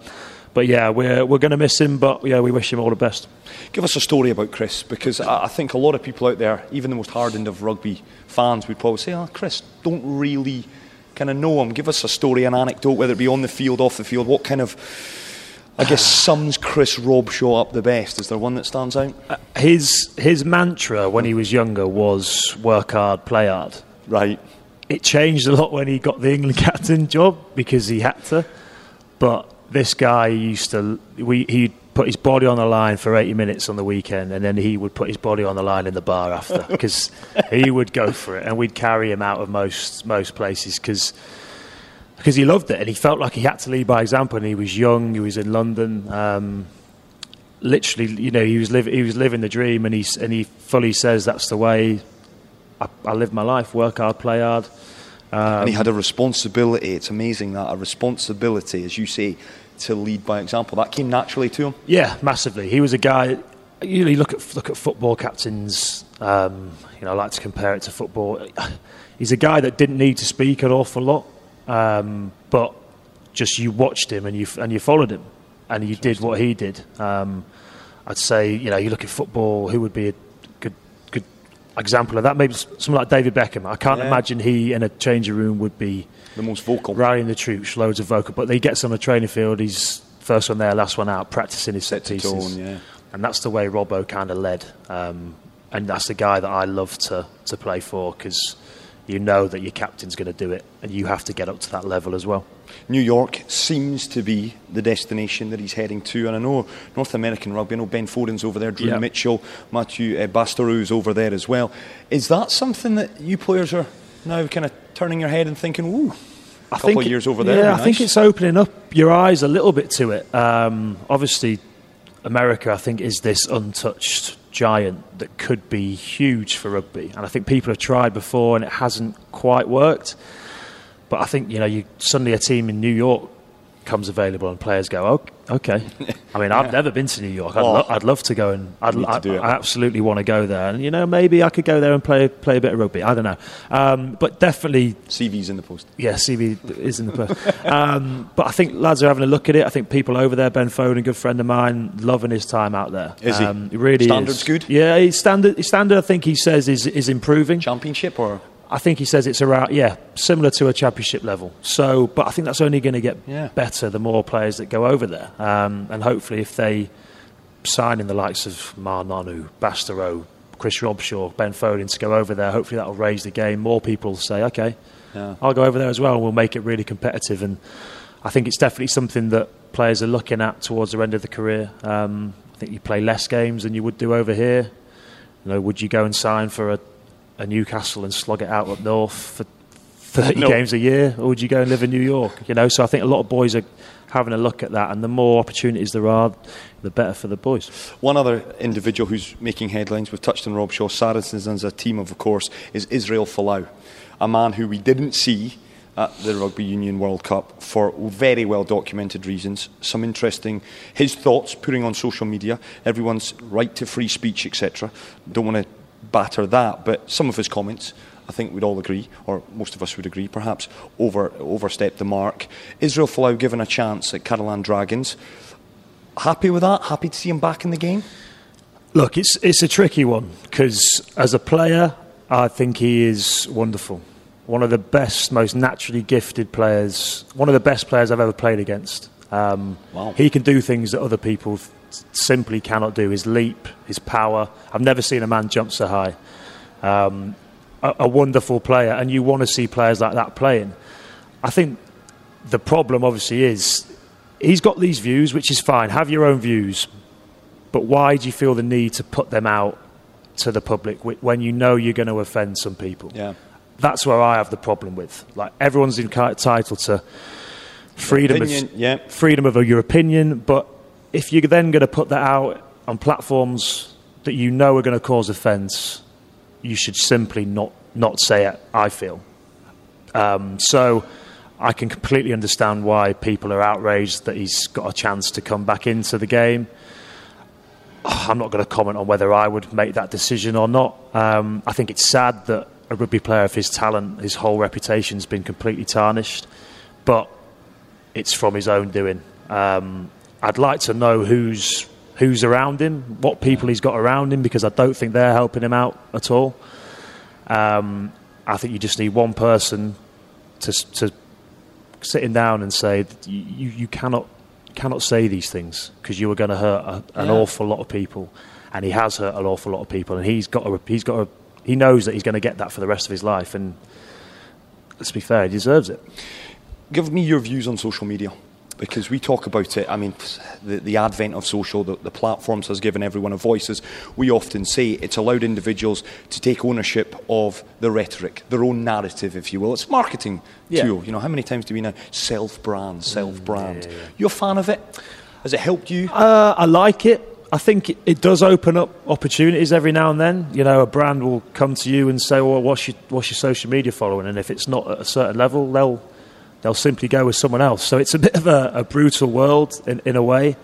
but yeah, we're we're going to miss him, but yeah, we wish him all the best. Give us a story about Chris, because I, think a lot of people out there, even the most hardened of rugby fans, would probably say, "Oh, Chris, don't really kind of know him. Give us a story, an anecdote, whether it be on the field, off the field. What kind of I guess sums Chris Robshaw up the best. Is there one that stands out? Uh, his his mantra when he was younger was work hard, play hard. Right. It changed a lot when he got the England captain job because he had to. But this guy used to we he'd put his body on the line for 80 minutes on the weekend and then he would put his body on the line in the bar after because he would go for it and we'd carry him out of most most places because because he loved it and he felt like he had to lead by example and he was young he was in London um, literally you know he was living he was living the dream and he and he fully says that's the way I, I live my life work hard play hard. Um, and he had a responsibility it's amazing that a responsibility as you say to lead by example. That came naturally to him. Yeah, massively. He was a guy. You, look at look at football captains. Um, you know, I like to compare it to football. He's a guy that didn't need to speak an awful lot, um, but just you watched him and you and you followed him, and you did what he did. Um, I'd say you know you look at football. Who would be a example of that? Maybe someone like David Beckham. I can't yeah. imagine he in a changing room would be the most vocal. Rallying the troops, loads of vocal. But he gets on the training field, he's first one there, last one out, practicing his set, set pieces. Tone, yeah. And that's the way Robbo kind of led. Um, and that's the guy that I love to, to play for because you know that your captain's going to do it and you have to get up to that level as well. New York seems to be the destination that he's heading to, and I know North American rugby. I know Ben Foden's over there, Drew yep. Mitchell, Mathieu uh, Bastareaud's over there as well. Is that something that you players are now kind of turning your head and thinking, ooh, a couple of years over there. Yeah, I nice. think it's opening up your eyes a little bit to it. Um, obviously, America, I think, is this untouched giant that could be huge for rugby. And I think people have tried before and it hasn't quite worked. But I think, you know, you suddenly a team in New York comes available and players go, oh, okay. I mean, I've never been to New York. I'd, lo- I'd love to go and I'd, I, I, absolutely want to go there. And you know, maybe I could go there and play play a bit of rugby. I don't know, um, but definitely CV's in the post. Yeah, CV is in the post. um, but I think lads are having a look at it. I think people over there, Ben Foden, a good friend of mine, loving his time out there. Is he? Um, really standard's is. good. Yeah, standard. His standard, I think he says is is improving. Championship or I think he says it's around, yeah, similar to a championship level. So, but I think that's only going to get yeah. better the more players that go over there. Um, and hopefully, if they sign in the likes of Ma'a Nonu, Bastareaud, Chris Robshaw, Ben Foden to go over there, hopefully that will raise the game. More people will say, okay, yeah. I'll go over there as well, and we'll make it really competitive. And I think it's definitely something that players are looking at towards the end of the career. Um, I think you play less games than you would do over here. You know, would you go and sign for a a Newcastle and slog it out up north for 30 no. games a year, or would you go and live in New York? You know, so I think a lot of boys are having a look at that, and the more opportunities there are, the better for the boys. One other individual who's making headlines, we've touched on Robshaw, Saracens as a team, of course, is Israel Folau, a man who we didn't see at the Rugby Union World Cup for very well documented reasons. Some interesting, his thoughts putting on social media, everyone's right to free speech, etc. Don't want to batter that, but some of his comments, I think we'd all agree, or most of us would agree, perhaps over overstepped the mark. Israel Folau given a chance at Catalan Dragons. Happy with that? Happy to see him back in the game? Look, it's it's a tricky one because as a player, I think he is wonderful. One of the best, most naturally gifted players. One of the best players I've ever played against. Um, Wow. He can do things that other people simply cannot do. His leap, his power. I've never seen a man jump so high. Um, a, a wonderful player, and you want to see players like that playing. I think the problem, obviously, is he's got these views, which is fine. Have your own views, but why do you feel the need to put them out to the public when you know you're going to offend some people? Yeah. That's where I have the problem with. Like everyone's entitled to freedom Opinion, of yeah. freedom of your opinion, but if you're then going to put that out on platforms that you know are going to cause offence, you should simply not not say it. I feel um, so. I can completely understand why people are outraged that he's got a chance to come back into the game. I'm not going to comment on whether I would make that decision or not. Um, I think it's sad that a rugby player of his talent, his whole reputation's been completely tarnished, but it's from his own doing. Um, I'd like to know who's who's around him, what people he's got around him, because I don't think they're helping him out at all. Um, I think you just need one person to to sit him down and say you, you cannot cannot say these things because you are going to hurt a, an Yeah. awful lot of people, and he has hurt an awful lot of people, and he's got a, he's got a, he knows that he's going to get that for the rest of his life, and let's be fair, he deserves it. Give me your views on social media. Because we talk about it, I mean, the, the advent of social, the, the platforms has given everyone a voice. As we often say, it's allowed individuals to take ownership of the rhetoric, their own narrative, if you will. It's marketing Yeah. tool. You know, how many times do we now self brand, self brand? You're a fan of it? Has it helped you? Uh, I like it. I think it, it does open up opportunities every now and then. You know, a brand will come to you and say, "Well, what's your what's your social media following?" And if it's not at a certain level, they'll they'll simply go with someone else. So it's a bit of a, a brutal world in, in a way.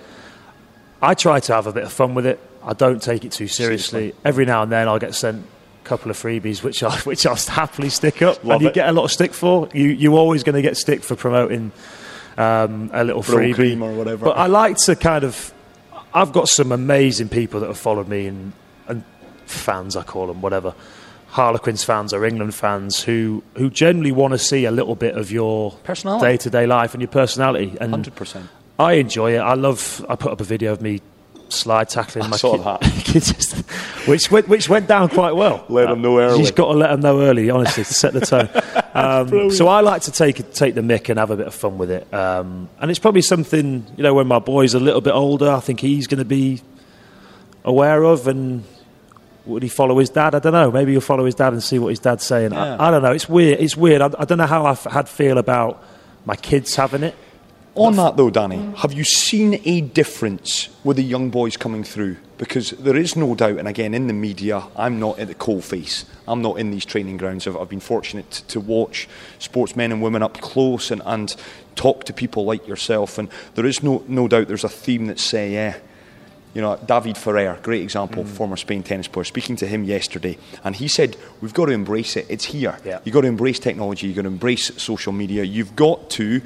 I try to have a bit of fun with it. I don't take it too seriously. Every now and then, I'll get sent a couple of freebies, which I which I'll happily stick up. Love and you it. get a lot of stick for. You you're always going to get stick for promoting um, a little Bro freebie cream or whatever. But I like to kind of. I've got some amazing people that have followed me and, and fans, I call them, whatever. Harlequins fans or England fans who, who generally want to see a little bit of your day to day life and your personality. And 100%. I enjoy it. I love. I put up a video of me slide tackling I my saw kid, kids, just- which went which went down quite well. let them know early. You've got to let them know early, honestly, to set the tone. Um, so I like to take take the mick and have a bit of fun with it. Um, and it's probably something you know when my boy's a little bit older. I think he's going to be aware of and. Would he follow his dad? I don't know. Maybe he'll follow his dad and see what his dad's saying. Yeah. I, I don't know. It's weird. It's weird. I, I don't know how I f- had feel about my kids having it. On that though, Danny, have you seen a difference with the young boys coming through? Because there is no doubt, and again, in the media, I'm not at the coal face. I'm not in these training grounds. I've, I've been fortunate t- to watch sportsmen and women up close and, and talk to people like yourself. And there is no, no doubt there's a theme that's say, yeah, you know, David Ferrer, great example, mm. former Spain tennis player, speaking to him yesterday, and he said, We've got to embrace it. It's here. Yeah. You've got to embrace technology, you've got to embrace social media, you've got to,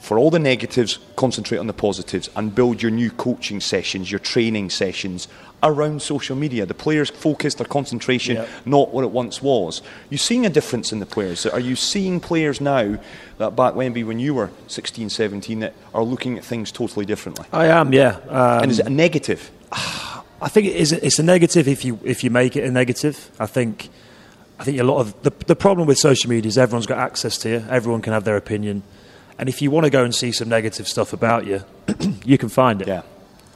for all the negatives, concentrate on the positives and build your new coaching sessions, your training sessions around social media. The players focus their concentration, Yeah. not what it once was. You're seeing a difference in the players. Are you seeing players now that back Wemby when you were 16, 17 that are looking at things totally differently? I am, yeah. Um, and is it a negative? I think it is. It's a negative if you if you make it a negative. I think. I think a lot of the the problem with social media is everyone's got access to you. Everyone can have their opinion, and if you want to go and see some negative stuff about you, you can find it. Yeah.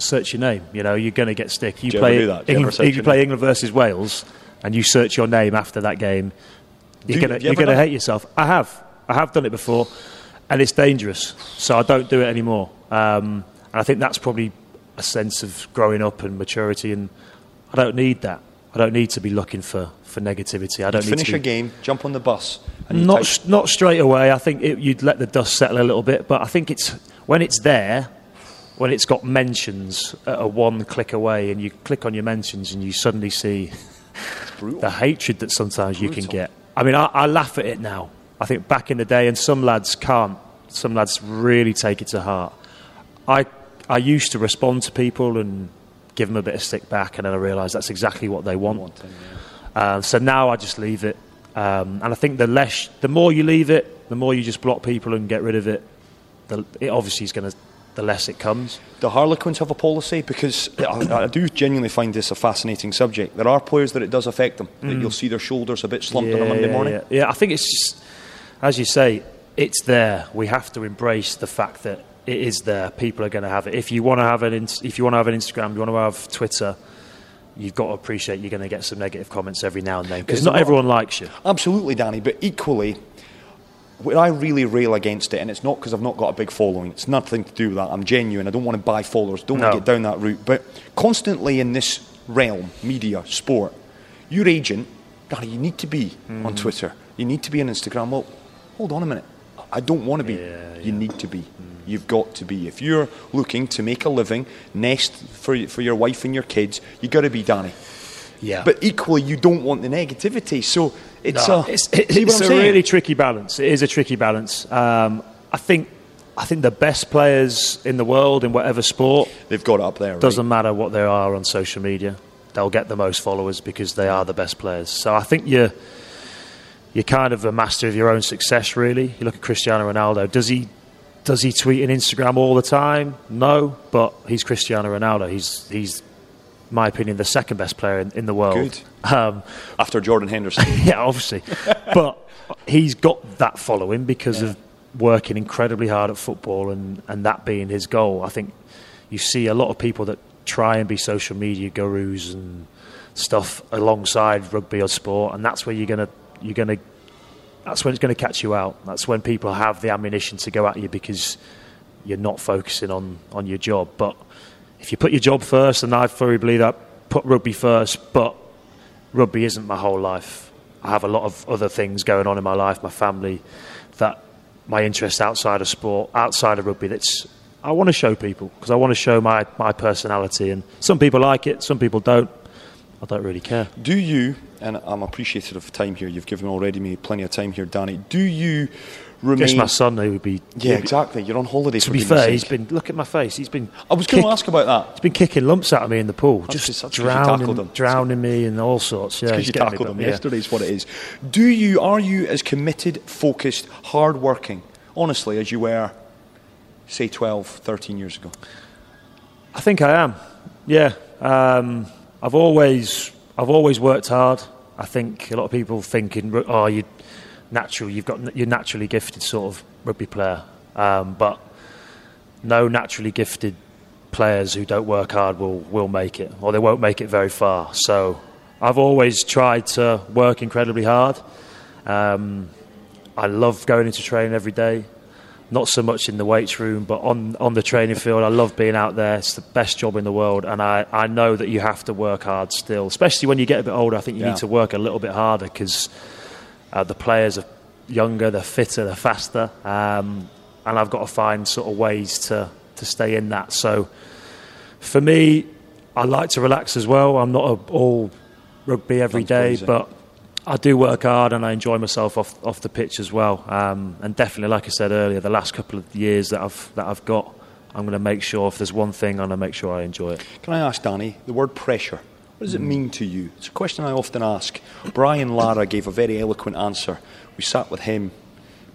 Search your name. You know you're going to get stick. You Do you play do that? Do you ever England, search if you play name? England versus Wales, and you search your name after that game. You're gonna you gonna hate yourself. I have. I have done it before, and it's dangerous. So I don't do it anymore. Um, and I think that's probably a sense of growing up and maturity. And I don't need that. I don't need to be looking for, for negativity. I don't need Finish to a game, jump on the bus, not type- not straight away. I think it, you'd let the dust settle a little bit. But I think it's when it's there, when it's got mentions at a one click away, and you click on your mentions, and you suddenly see the hatred that sometimes you can get. I mean, I, I laugh at it now. I think back in the day, and some lads can't. Some lads really take it to heart. I I used to respond to people and give them a bit of stick back, and then I realised that's exactly what they want. Uh, so now I just leave it, um, and I think the less, the more you leave it, the more you just block people and get rid of it. The, it obviously is going to, the less it comes. Do Harlequins have a policy? Because I, I, do genuinely find this a fascinating subject. There are players that it does affect them. Mm. That you'll see their shoulders a bit slumped yeah, on a Monday morning. Yeah. yeah, I think it's just, as you say, it's there. We have to embrace the fact that it is there. People are going to have it. If you want to have an, if you want to have an Instagram, you want to have Twitter. You've got to appreciate you're going to get some negative comments every now and then because not everyone likes you. Absolutely, Danny. But equally, where I really rail against it, and it's not because I've not got a big following. It's nothing to do with that. I'm genuine. I don't want to buy followers. Don't no. want to get down that route. But constantly in this realm, media, sport, your agent, Danny, you need to be mm. on Twitter. You need to be on Instagram. Well, hold on a minute. I don't want to be. Yeah, you need to be. Mm. You've got to be. If you're looking to make a living, nest for, for your wife and your kids, you've got to be Danny. Yeah. But equally, you don't want the negativity. So it's no, a, it's, it's a really tricky balance. It is a tricky balance. Um, I think I think the best players in the world in whatever sport they've got up there. Doesn't matter what they are on social media, they'll get the most followers because they are the best players. So I think you're you're kind of a master of your own success. Really, you look at Cristiano Ronaldo. Does he does he tweet and Instagram all the time? No, but he's Cristiano Ronaldo. He's he's my opinion the second best player in, in the world. Good. Um, After Jordan Henderson. yeah, obviously, but he's got that following because yeah. of working incredibly hard at football and and that being his goal. I think you see a lot of people that try and be social media gurus and stuff alongside rugby or sport, and that's where you're gonna you're gonna that's when it's going to catch you out. That's when people have the ammunition to go at you because you're not focusing on, on your job. But if you put your job first, and I fully believe that, put rugby first, but rugby isn't my whole life. I have a lot of other things going on in my life, my family, that my interest outside of sport, outside of rugby, that's I want to show people because I want to show my, my personality. And some people like it, some people don't. I don't really care. Do you, and I'm appreciative of time here, you've given already me plenty of time here, Danny, do you remain. Just my son, who would be. Yeah, exactly. You're on holiday. To be fair, he's been. Look at my face. He's been. I was going to ask about that. He's been kicking lumps out of me in the pool, that's just, just drowning, drowning me and all sorts. Yeah, because you tackled him yeah. yesterday. Is what it is. Do you? Are you as committed, focused, hard-working, honestly, as you were, say, 12, 13 years ago? I think I am. Yeah. Um, I've always I've always worked hard. I think a lot of people thinking, oh, you natural, you've got you're naturally gifted sort of rugby player, um, but no naturally gifted players who don't work hard will will make it, or they won't make it very far. So I've always tried to work incredibly hard. Um, I love going into training every day not so much in the weights room, but on, on the training field. I love being out there. It's the best job in the world. And I, I know that you have to work hard still, especially when you get a bit older. I think you yeah. need to work a little bit harder because uh, the players are younger, they're fitter, they're faster. Um, and I've got to find sort of ways to, to stay in that. So for me, I like to relax as well. I'm not a, all rugby every day, but I do work hard and I enjoy myself off off the pitch as well. Um, and definitely, like I said earlier, the last couple of years that I've that I've got, I'm going to make sure if there's one thing, I'm going to make sure I enjoy it. Can I ask Danny the word pressure? What does it mean to you? It's a question I often ask. Brian Lara gave a very eloquent answer. We sat with him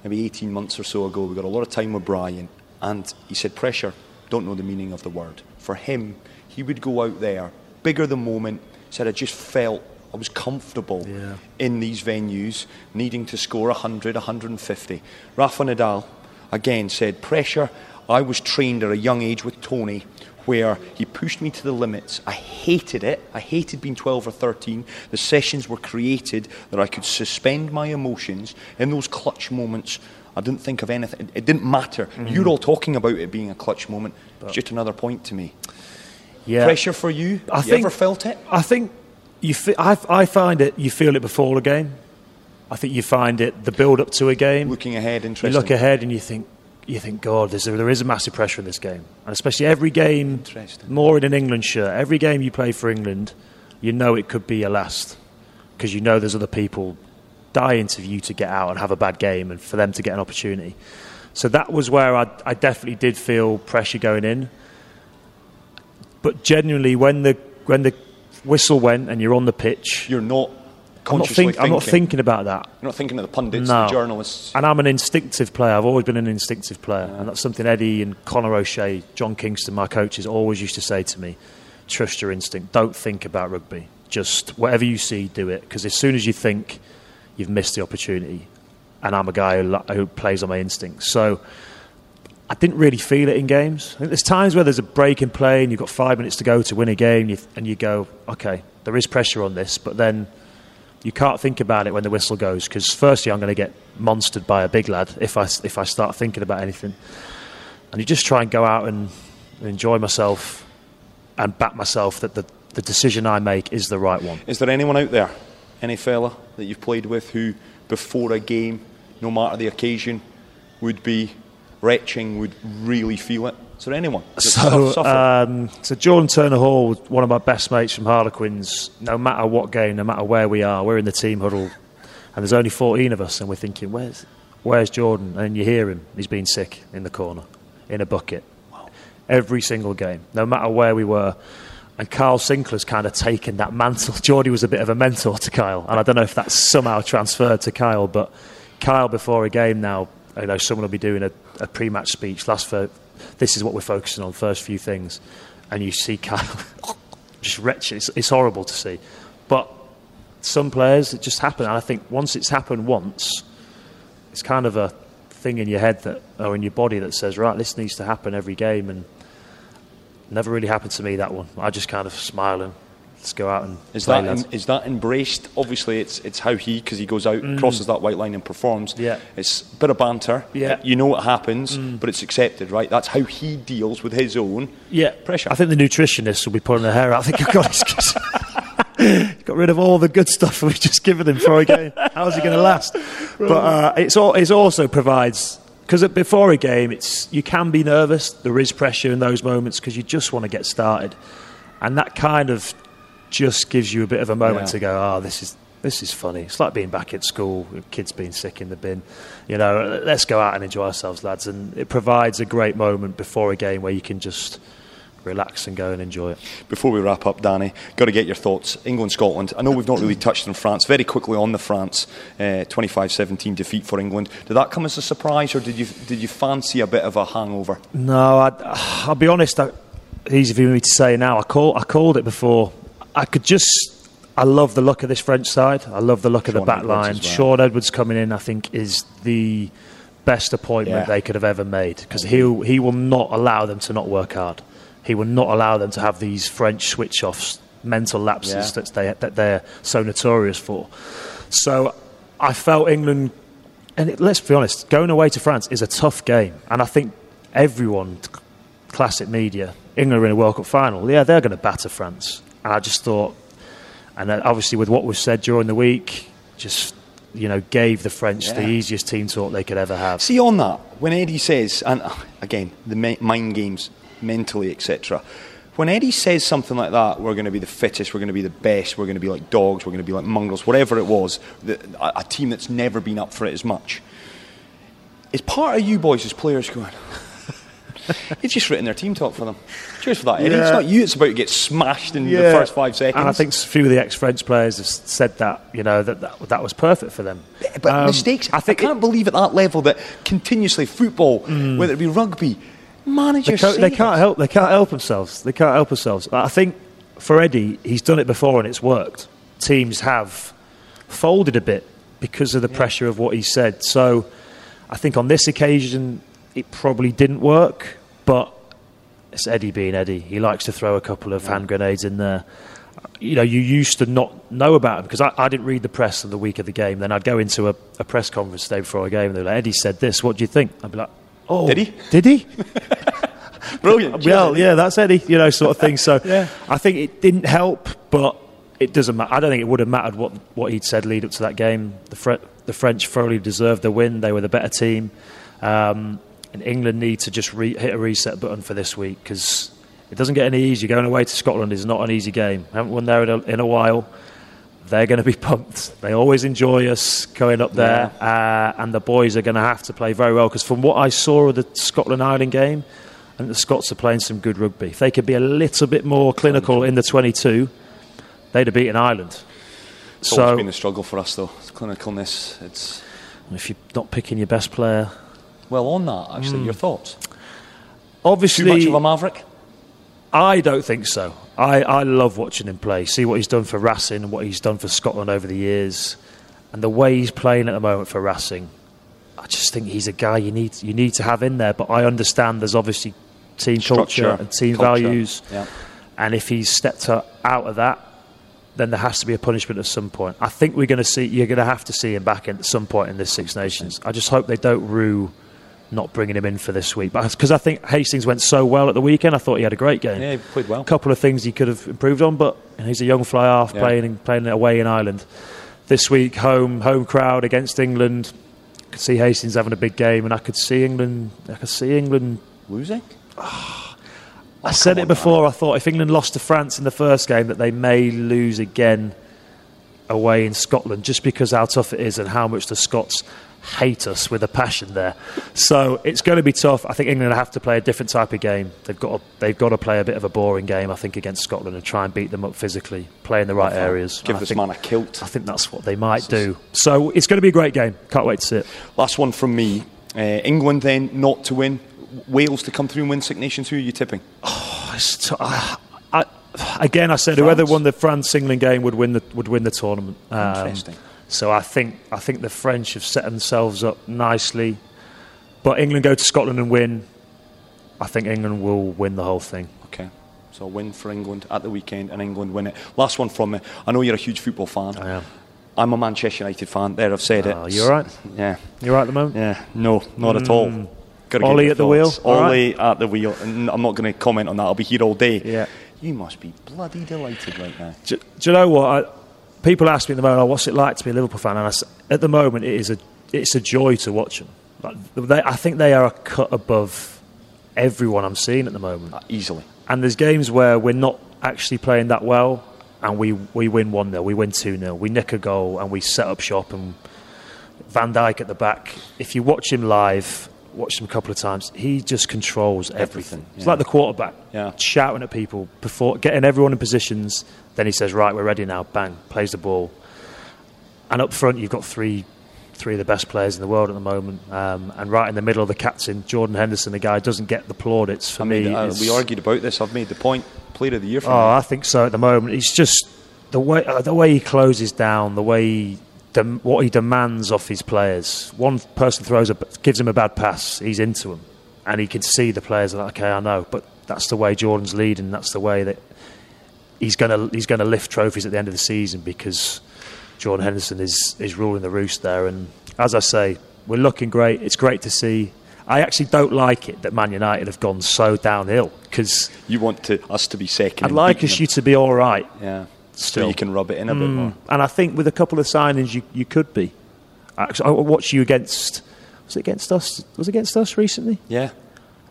maybe 18 months or so ago. We got a lot of time with Brian, and he said pressure. Don't know the meaning of the word. For him, he would go out there, bigger the moment. Said I just felt I was comfortable yeah. in these venues, needing to score 100, 150. Rafa Nadal, again, said pressure. I was trained at a young age with Toni where he pushed me to the limits. I hated it. I hated being 12 or 13. The sessions were created that I could suspend my emotions in those clutch moments. I didn't think of anything. It didn't matter. Mm-hmm. You're all talking about it being a clutch moment. But it's just another point to me. Yeah. Pressure for you? I you think, ever felt it? I think you I, I find it, you feel it before a game. I think you find it the build up to a game. Looking ahead, interesting. You look ahead and you think, you think, God, there's a, there is a massive pressure in this game, and especially every game, more in an England shirt. Every game you play for England, you know it could be your last. because you know there's other people dying for you to get out and have a bad game and for them to get an opportunity. So that was where I, I definitely did feel pressure going in. But genuinely, when the when the whistle went and you're on the pitch, You're not I'm not, think, I'm not thinking about that. You're not thinking of the pundits, No. the journalists. And I'm an instinctive player. I've always been an instinctive player. And that's something Eddie and Conor O'Shea, John Kingston, my coaches, always used to say to me trust your instinct. Don't think about rugby. Just whatever you see, do it. Because as soon as you think, you've missed the opportunity. And I'm a guy who, who plays on my instincts. So I didn't really feel it in games. I think there's times where there's a break in play and you've got five minutes to go to win a game, you, and you go, okay, there is pressure on this, but then you can't think about it when the whistle goes because firstly I'm going to get monstered by a big lad if I if I start thinking about anything, and you just try and go out and enjoy myself and back myself that the the decision I make is the right one. Is there anyone out there, any fella that you've played with who, before a game, no matter the occasion, would be retching, would really feel it? Is there anyone? So, um, so Jordan Turner Hall was one of my best mates from Harlequins. No matter what game, no matter where we are, we're in the team huddle, and there's only 14 of us, and we're thinking, "Where's, where's Jordan?" And you hear him; he's been sick in the corner, in a bucket, every single game, no matter where we were. And Kyle Sinckler's kind of taken that mantle. Geordie was a bit of a mentor to Kyle, and I don't know if that's somehow transferred to Kyle, but Kyle before a game now, you know, someone will be doing a, a pre-match speech. Last for this is what we're focusing on, first few things, and you see Kyle just wretched. It's, it's horrible to see, but some players it just happen. And I think once it's happened once, it's kind of a thing in your head that or in your body that says, right, this needs to happen every game, and never really happened to me that one. I just kind of smile and let's go out and Is play, that is that embraced? Obviously, it's it's how he because he goes out, crosses that white line, and performs. Mm. Yeah. it's a bit of banter. Yeah. Mm. you know what happens, but it's accepted, right? That's how he deals with his own yeah pressure. I think the nutritionists will be pulling their hair out. I think God, he's got rid of all the good stuff we've just given him for a game. How's he going to last? But uh, it's all, it also provides because before a game, it's you can be nervous. There is pressure in those moments because you just want to get started, and that kind of just gives you a bit of a moment Yeah. to go, oh, this is this is funny. It's like being back at school, kids being sick in the bin. You know, let's go out and enjoy ourselves, lads. And it provides a great moment before a game where you can just relax and go and enjoy it. Before we wrap up, Danny, got to get your thoughts. England, Scotland. I know we've not really touched on France. Very quickly on the France uh, 25-17 defeat for England. Did that come as a surprise, or did you did you fancy a bit of a hangover? No, I, I'll be honest. I, easy for me to say now. I call, I called it before. I could just. I love the look of this French side. I love the look of the Shaun back Edwards line. well. Shaun Edwards coming in, I think, is the best appointment Yeah. they could have ever made because he he will not allow them to not work hard. He will not allow them to have these French switch offs, mental lapses Yeah. that they that they're so notorious for. So I felt England, and it, let's be honest, going away to France is a tough game, and I think everyone, classic media, England are in a World Cup final. Yeah, they're going to batter France, and I just thought, and obviously with what was said during the week, just you know gave the French the easiest team talk they could ever have. See on that when Eddie says, and uh, again the mi- mind games, mentally, etc. When Eddie says something like that, we're going to be the fittest, we're going to be the best, we're going to be like dogs, we're going to be like mongrels, whatever it was, the, a, a team that's never been up for it as much. Is part of you boys as players going? You've just written their team talk for them. Cheers for that, Eddie. It's not you. It's about to get smashed in the first five seconds. And I think a few of the ex-French players have said that you know that that, that was perfect for them. But Um, mistakes. I think I can't believe at that level that continuously football, whether it be rugby, managers. can't, they can't help. They can't help themselves. They can't help themselves. I think for Eddie, he's done it before and it's worked. Teams have folded a bit because of the pressure of what he said. So I think on this occasion, it probably didn't work. But it's Eddie being Eddie. He likes to throw a couple of hand grenades in there. You know, you used to not know about him because I, I didn't read the press on the week of the game. Then I'd go into a, a press conference the day before a game and they're like, Eddie said this. What do you think? I'd be like, oh, Did he? Did he? Brilliant. Well, yeah, that's Eddie, you know, sort of thing. So Yeah. I think it didn't help, but it doesn't matter. I don't think it would have mattered what, what he'd said lead up to that game. The, Fre- the French thoroughly deserved the win. They were the better team. Um, and England need to just re- hit a reset button for this week because it doesn't get any easier. Going away to Scotland is not an easy game. haven't won there in a, in a while. they're going to be pumped. They always enjoy us going up there, uh, and the boys are going to have to play very well. Because from what I saw of the Scotland Ireland game, I think the Scots are playing some good rugby. If they could be a little bit more clinical in the 22, they'd have beaten Ireland. It's so always been a struggle for us, though. It's clinicalness. It's if you're not picking your best player, well on that. Actually, your hmm. thoughts? Too obviously much of a maverick? I don't think so. I, I love watching him play. See what he's done for Racing and what he's done for Scotland over the years, and the way he's playing at the moment for Racing. I just think he's a guy you need you need to have in there. But I understand there's obviously team Structure, culture and team culture, values, yeah. and if he's stepped out of that, then there has to be a punishment at some point. I think we're going to see you're going to have to see him back in, at some point in this Six Nations. I just hope they don't rue not bringing him in for this week, because I think Hastings went so well at the weekend. I thought he had a great game. Yeah, he played well. A couple of things he could have improved on, but he's a young fly half Yeah. playing playing away in Ireland. This week, home home crowd against England. I Could see Hastings having a big game, and I could see England. I could see England. Losing? I said it before. I thought if England lost to France in the first game, that they may lose again away in Scotland, just because how tough it is and how much the Scots hate us with a passion there. So it's going to be tough. I think England have to play a different type of game. They've got to, they've got to play a bit of a boring game, I think, against Scotland and try and beat them up physically, play in the right areas. Give this think, man a kilt. I think that's what they might do. So it's going to be a great game. Can't wait to see it. Last one from me. Uh, England then not to win. Wales to come through and win Six Nations. Who are you tipping? It's t- I- I- again, I said whoever France. won the France England game would win the would win the tournament. Um, Interesting. So I think I think the French have set themselves up nicely, but England go to Scotland and win. I think England will win the whole thing. Okay. So a win for England at the weekend and England win it. Last one from me. I know you're a huge football fan. I am. I'm a Manchester United fan. There, I've said Oh, it. You're right. Yeah. You're right at the moment? Yeah. No, not at all. Gotta Mm. Ole at the wheel? Ole at the wheel. And I'm not going to comment on that. I'll be here all day. Yeah. You must be bloody delighted right now. Do, do you know what? People ask me at the moment, oh, "What's it like to be a Liverpool fan?" And I at the moment, it is a it's a joy to watch them. Like, they, I think they are a cut above everyone I'm seeing at the moment. Uh, easily. And there's games where we're not actually playing that well, and we, we win 1 0, we win 2 0, we nick a goal, and we set up shop. And Van Dijk at the back, if you watch him live, watch him a couple of times, he just controls everything. Everything, It's like the quarterback, Yeah. shouting at people, before getting everyone in positions. Then he says, Right, we're ready now, bang, plays the ball. And up front, you've got three. Three of the best players in the world at the moment, um, and right in the middle of the captain, Jordan Henderson, the guy doesn't get the plaudits for I me. uh, we argued about this. I've made the point. Player of the year for Oh, me. I think so at the moment. it's just the way uh, the way he closes down, the way he, dem- what he demands off his players. One person throws a gives him a bad pass, he's into him, and he can see the players are like, okay, I know, but that's the way Jordan's leading. That's the way that he's gonna he's gonna lift trophies at the end of the season because Jordan Henderson is is ruling the roost there. And as I say, we're looking great. It's great to see. I actually don't like it that Man United have gone so downhill because You want to, us to be second. I'd like us you to be all right. them. Yeah. So Still. you can rub it in a bit mm. more. And I think with a couple of signings, you, you could be. Actually, oh, I watched you against. Was it against us? Was it against us recently? Yeah.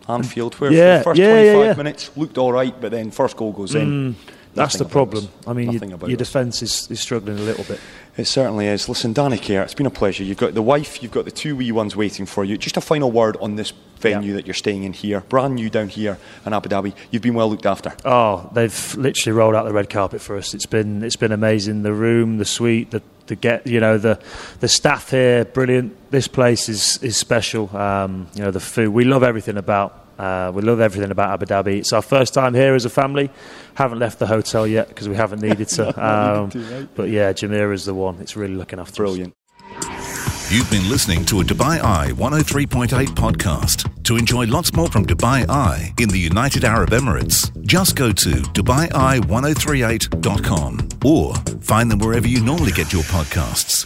Anfield, where Yeah, for the first yeah, yeah, 25 yeah. minutes looked all right, but then first goal goes in. Mm. That's the problem. us. I mean, Nothing your, about your us. defence is, is struggling a little bit. It certainly is. Listen, Danny Care, it's been a pleasure. You've got the wife, you've got the two wee ones waiting for you. Just a final word on this venue Yeah. that you're staying in here, brand new down here in Abu Dhabi. You've been well looked after. Oh, they've literally rolled out the red carpet for us. It's been it's been amazing. The room, the suite, the the get you know the the staff here, brilliant. This place is is special. Um, you know the food. We love everything about. Uh, we love everything about Abu Dhabi. It's our first time here as a family. Haven't left the hotel yet because we haven't needed to. Um, But yeah, Jumeirah is the one. It's really looking after us. Brilliant. You've been listening to a Dubai Eye 103.8 podcast. To enjoy lots more from Dubai Eye in the United Arab Emirates, just go to DubaiEye1038.com or find them wherever you normally get your podcasts.